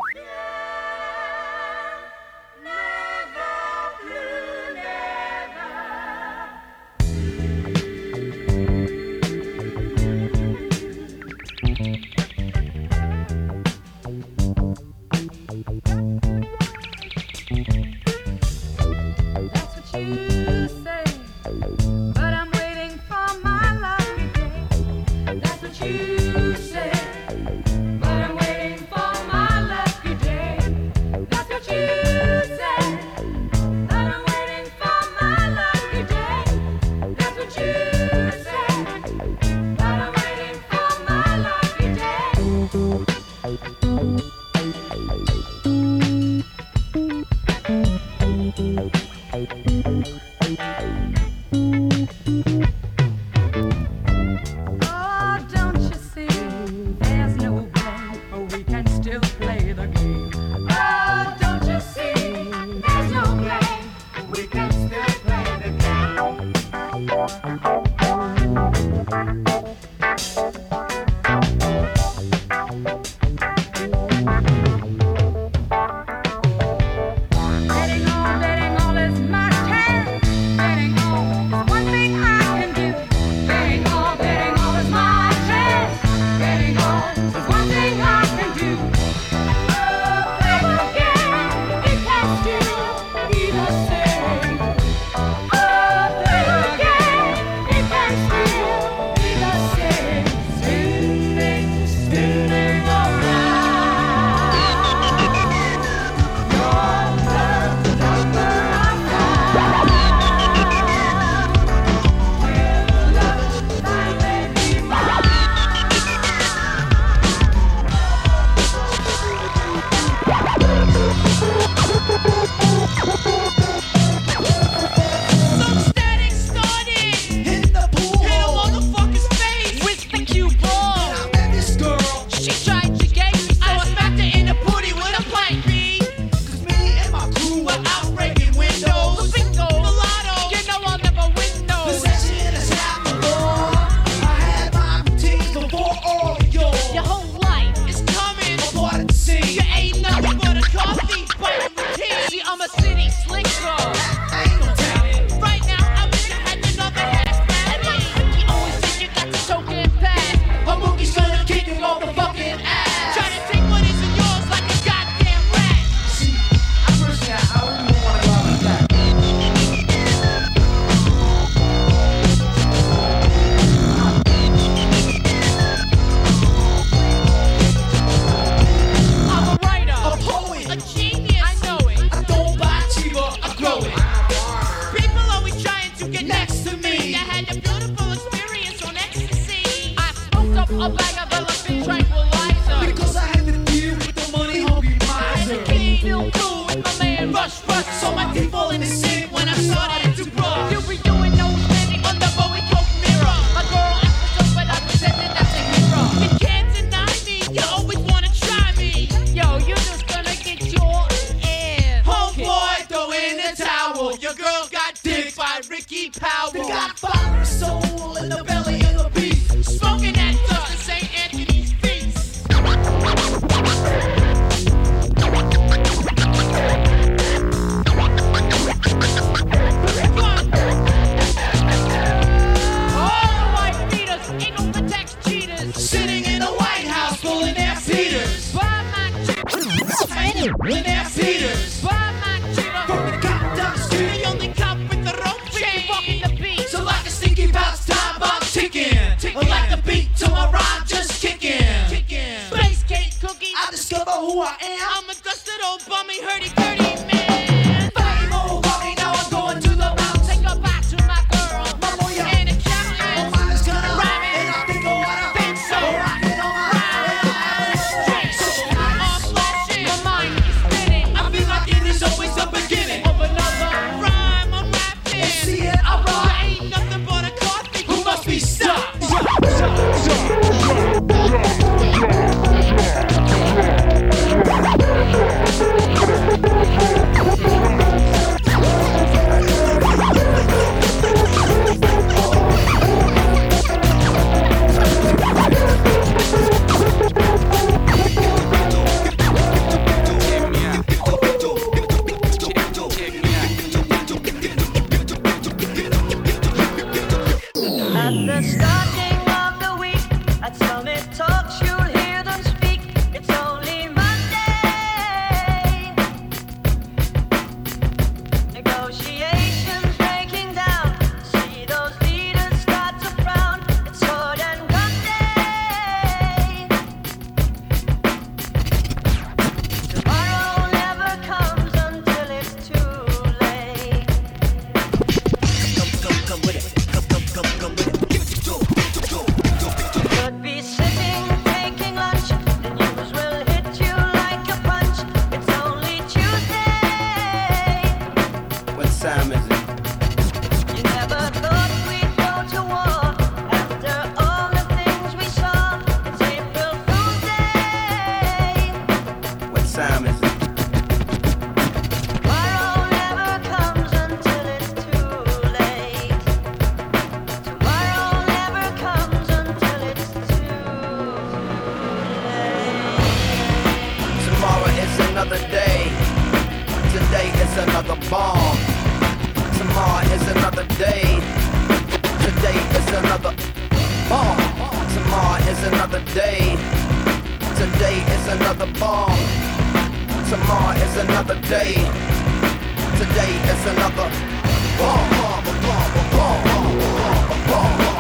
Today, Today is another bomb. Tomorrow is another day. Today is another bomb. bomb, bomb, bomb, bomb, bomb, bomb.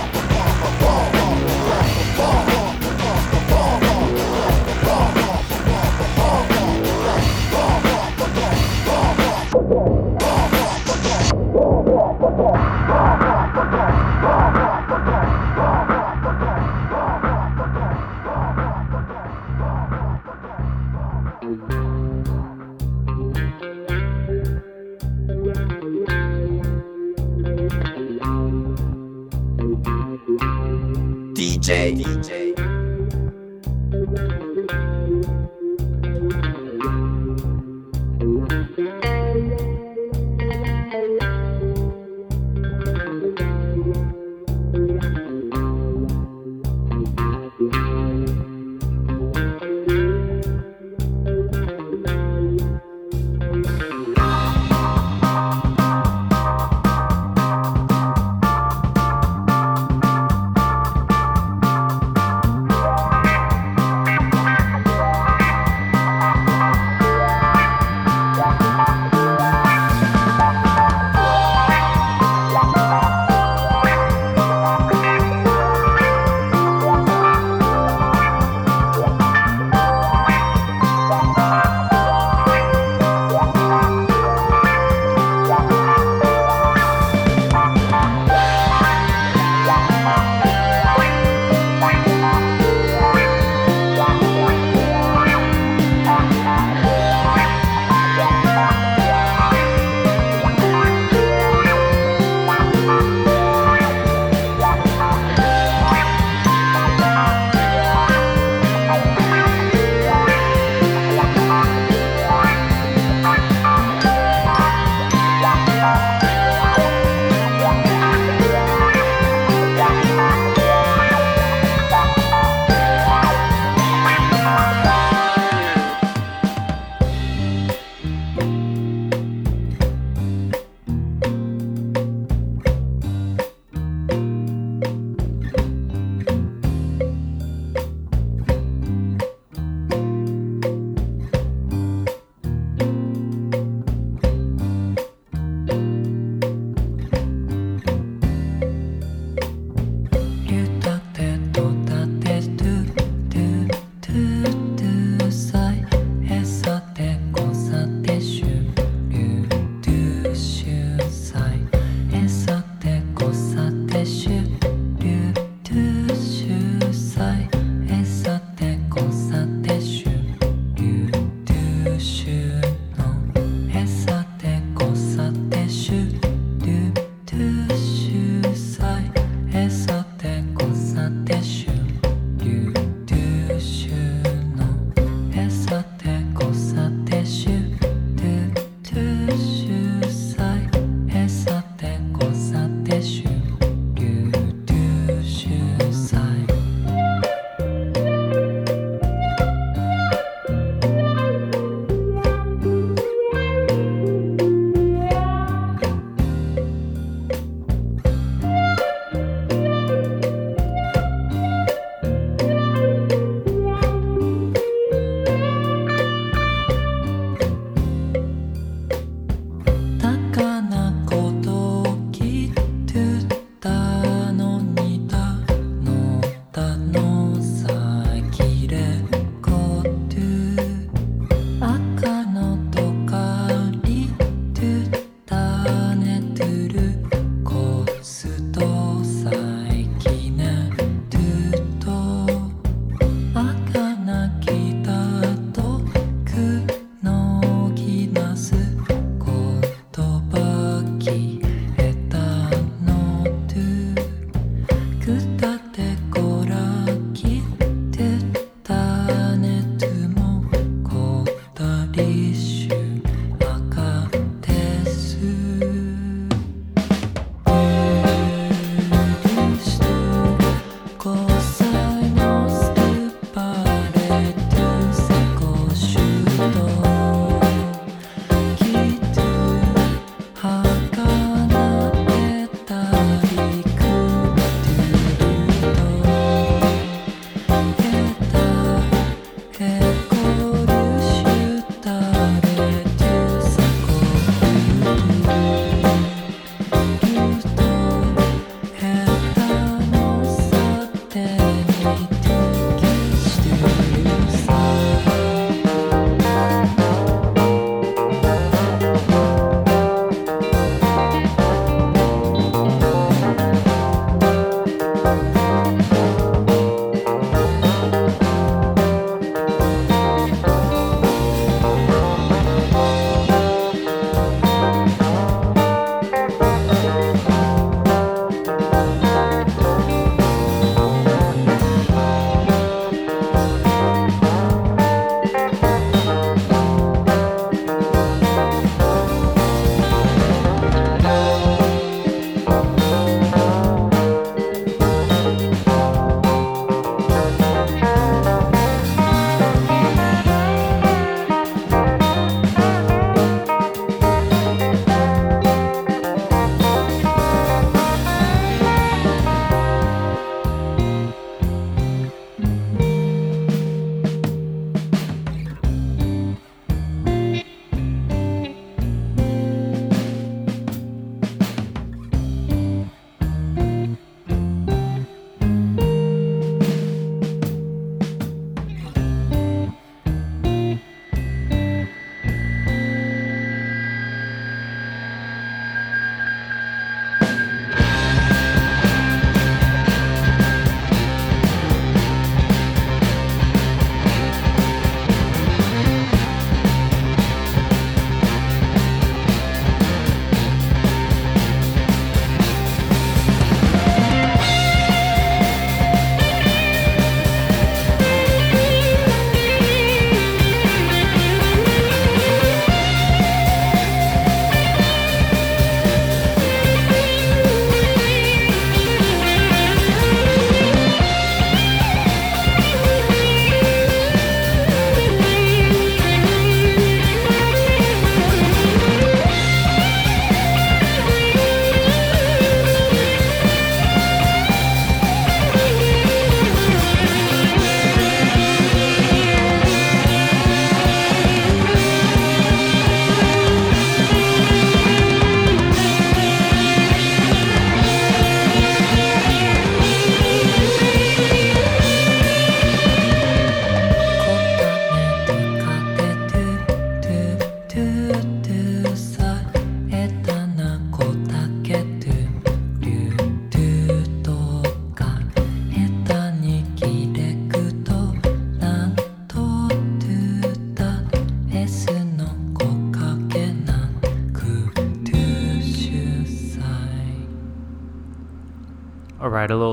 Ball. DJ. DJ.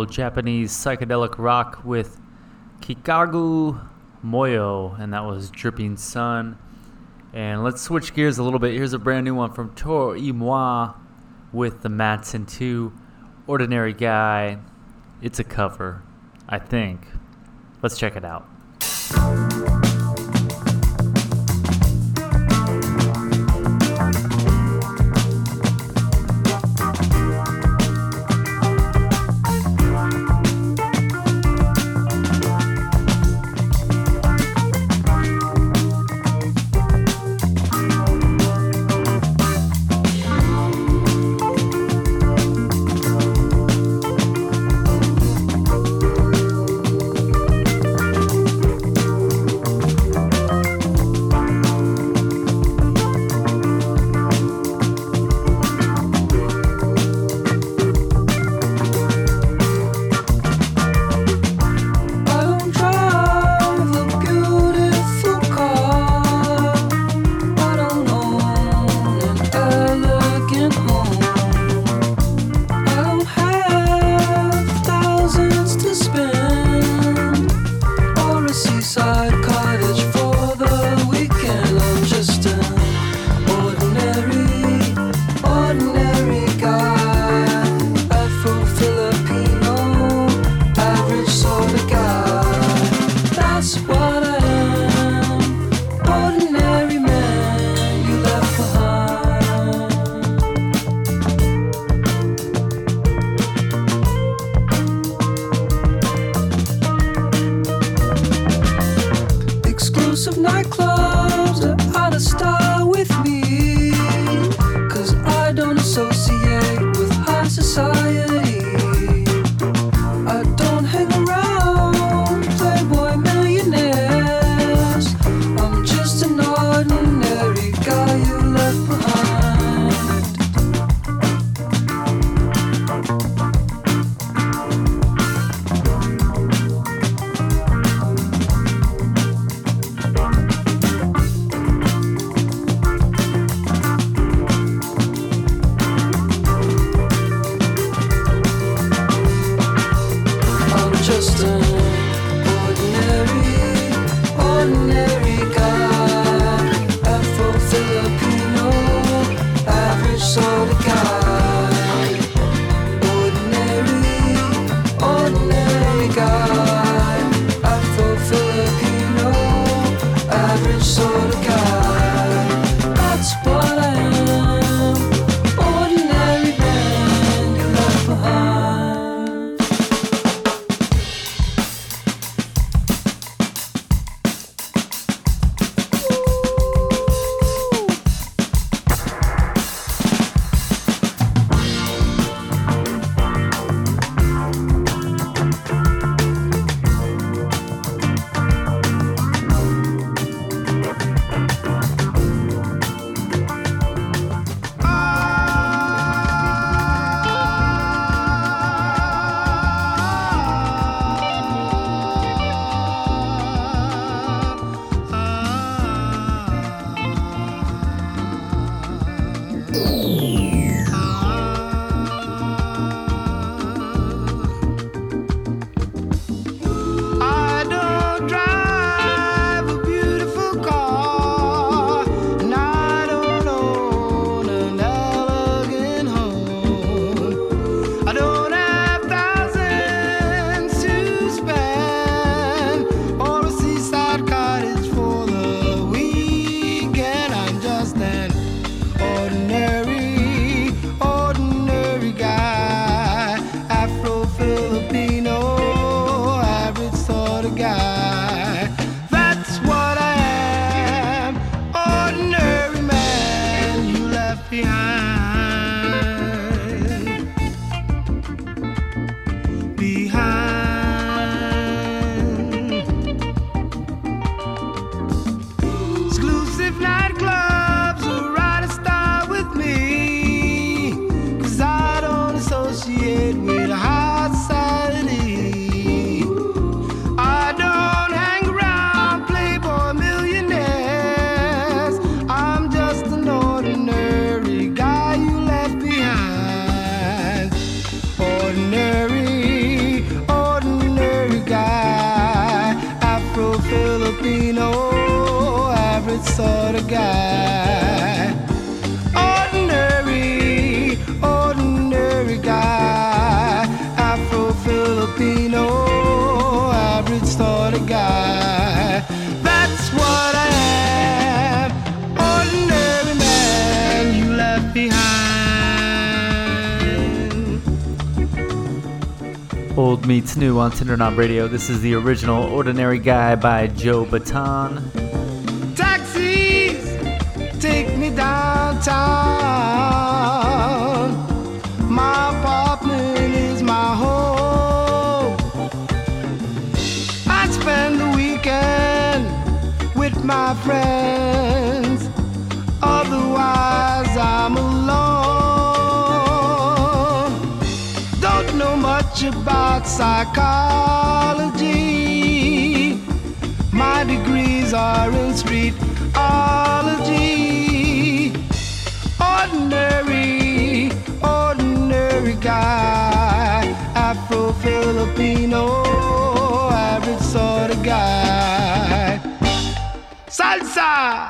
Japanese psychedelic rock with Kikagaku Moyo, and that was Dripping Sun. And let's switch gears a little bit. Here's a brand new one from Tori Imoa with the Matson 2, Ordinary Guy. It's a cover, I think. Let's check it out. It's new on Tender Knob Radio. This is the original Ordinary Guy by Joe Bataan. Taxis, take me downtown. are in streetology. Ordinary, ordinary guy, Afro Filipino, average sort of guy. Salsa!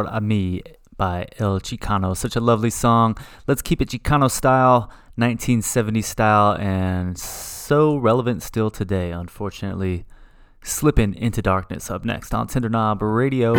Por A Mi by El Chicano. Such a lovely song. Let's keep it Chicano style, 1970 style, and so relevant still today, unfortunately. Slipping into Darkness up next on Tender Knob Radio.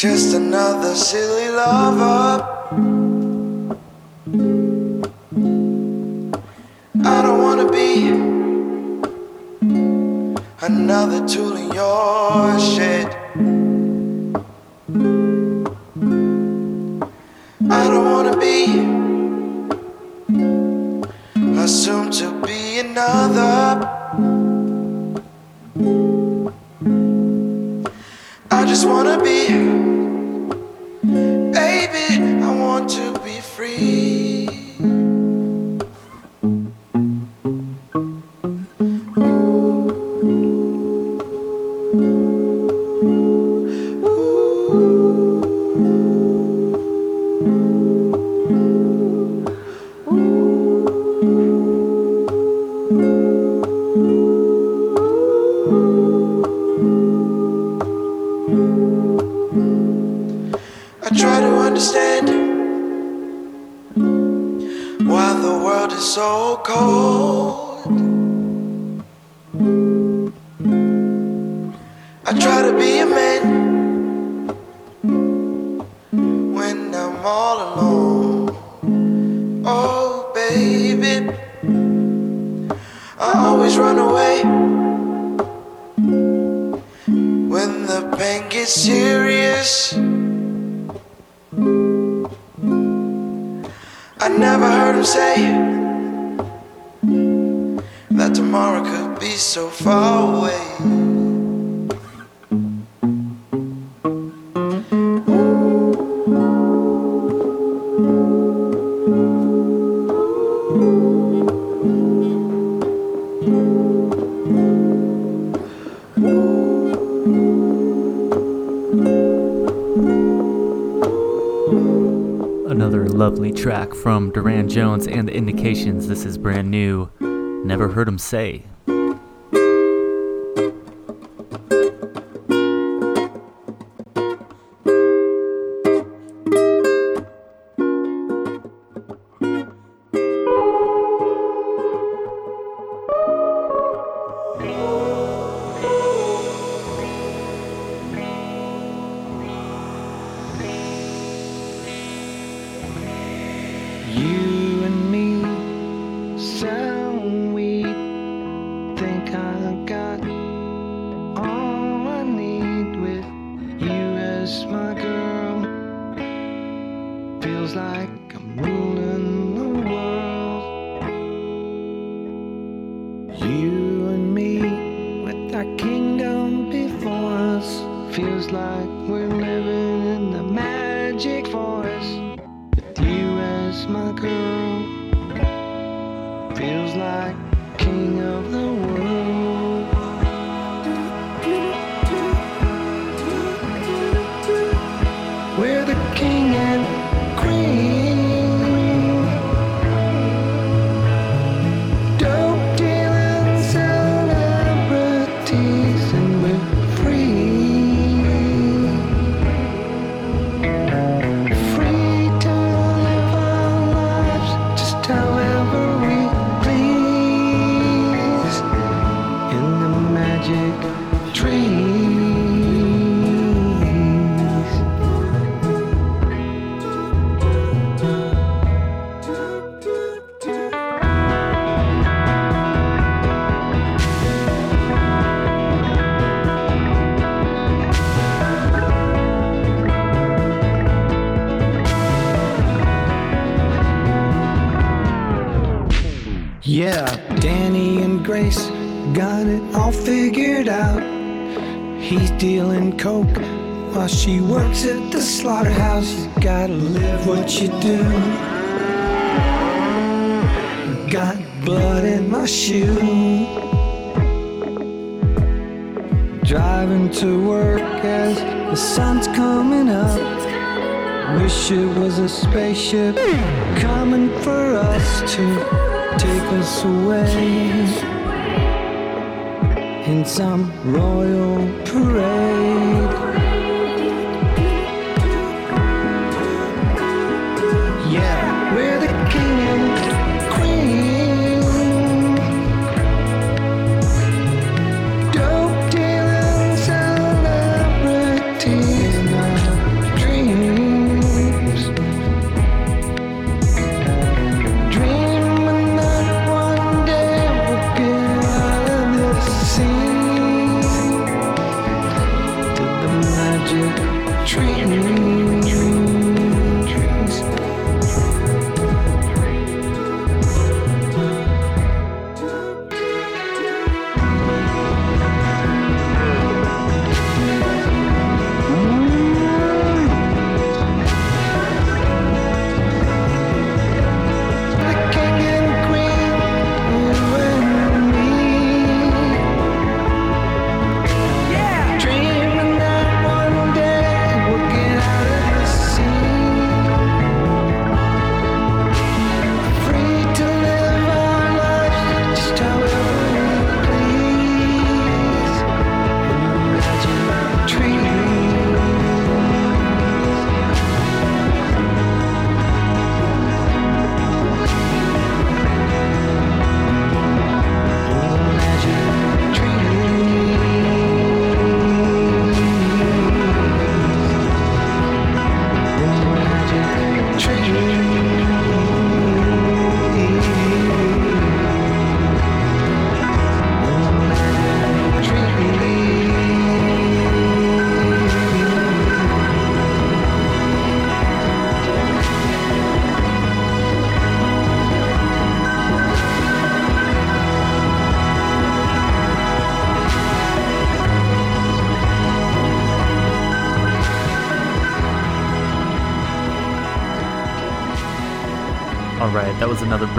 Just another silly lover. I don't wanna be another tool in your shed. Jones and the Indications. This is brand new. Never heard him say. coke while she works at the slaughterhouse. You gotta live what you do. Got blood in my shoe. Driving to work as the sun's coming up. Wish it was a spaceship coming for us to take us away in some royal parade.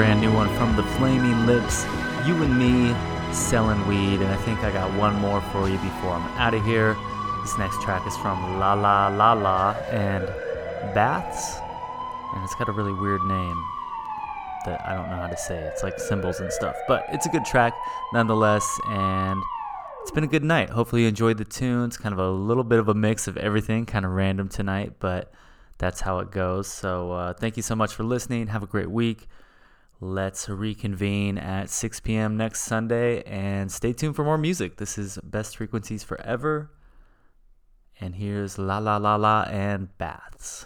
Brand new one from the Flaming Lips. You and me selling weed, and I think I got one more for you before I'm out of here. This next track is from La La La La and Baths, and it's got a really weird name that I don't know how to say. It's like symbols and stuff, but it's a good track nonetheless, and it's been a good night. Hopefully, you enjoyed the tunes. Kind of a little bit of a mix of everything, kind of random tonight, but that's how it goes. So, uh, thank you so much for listening. Have a great week. Let's reconvene at 6 p.m. next Sunday and stay tuned for more music. This is Best Frequencies Forever. And here's La La La La and Baths.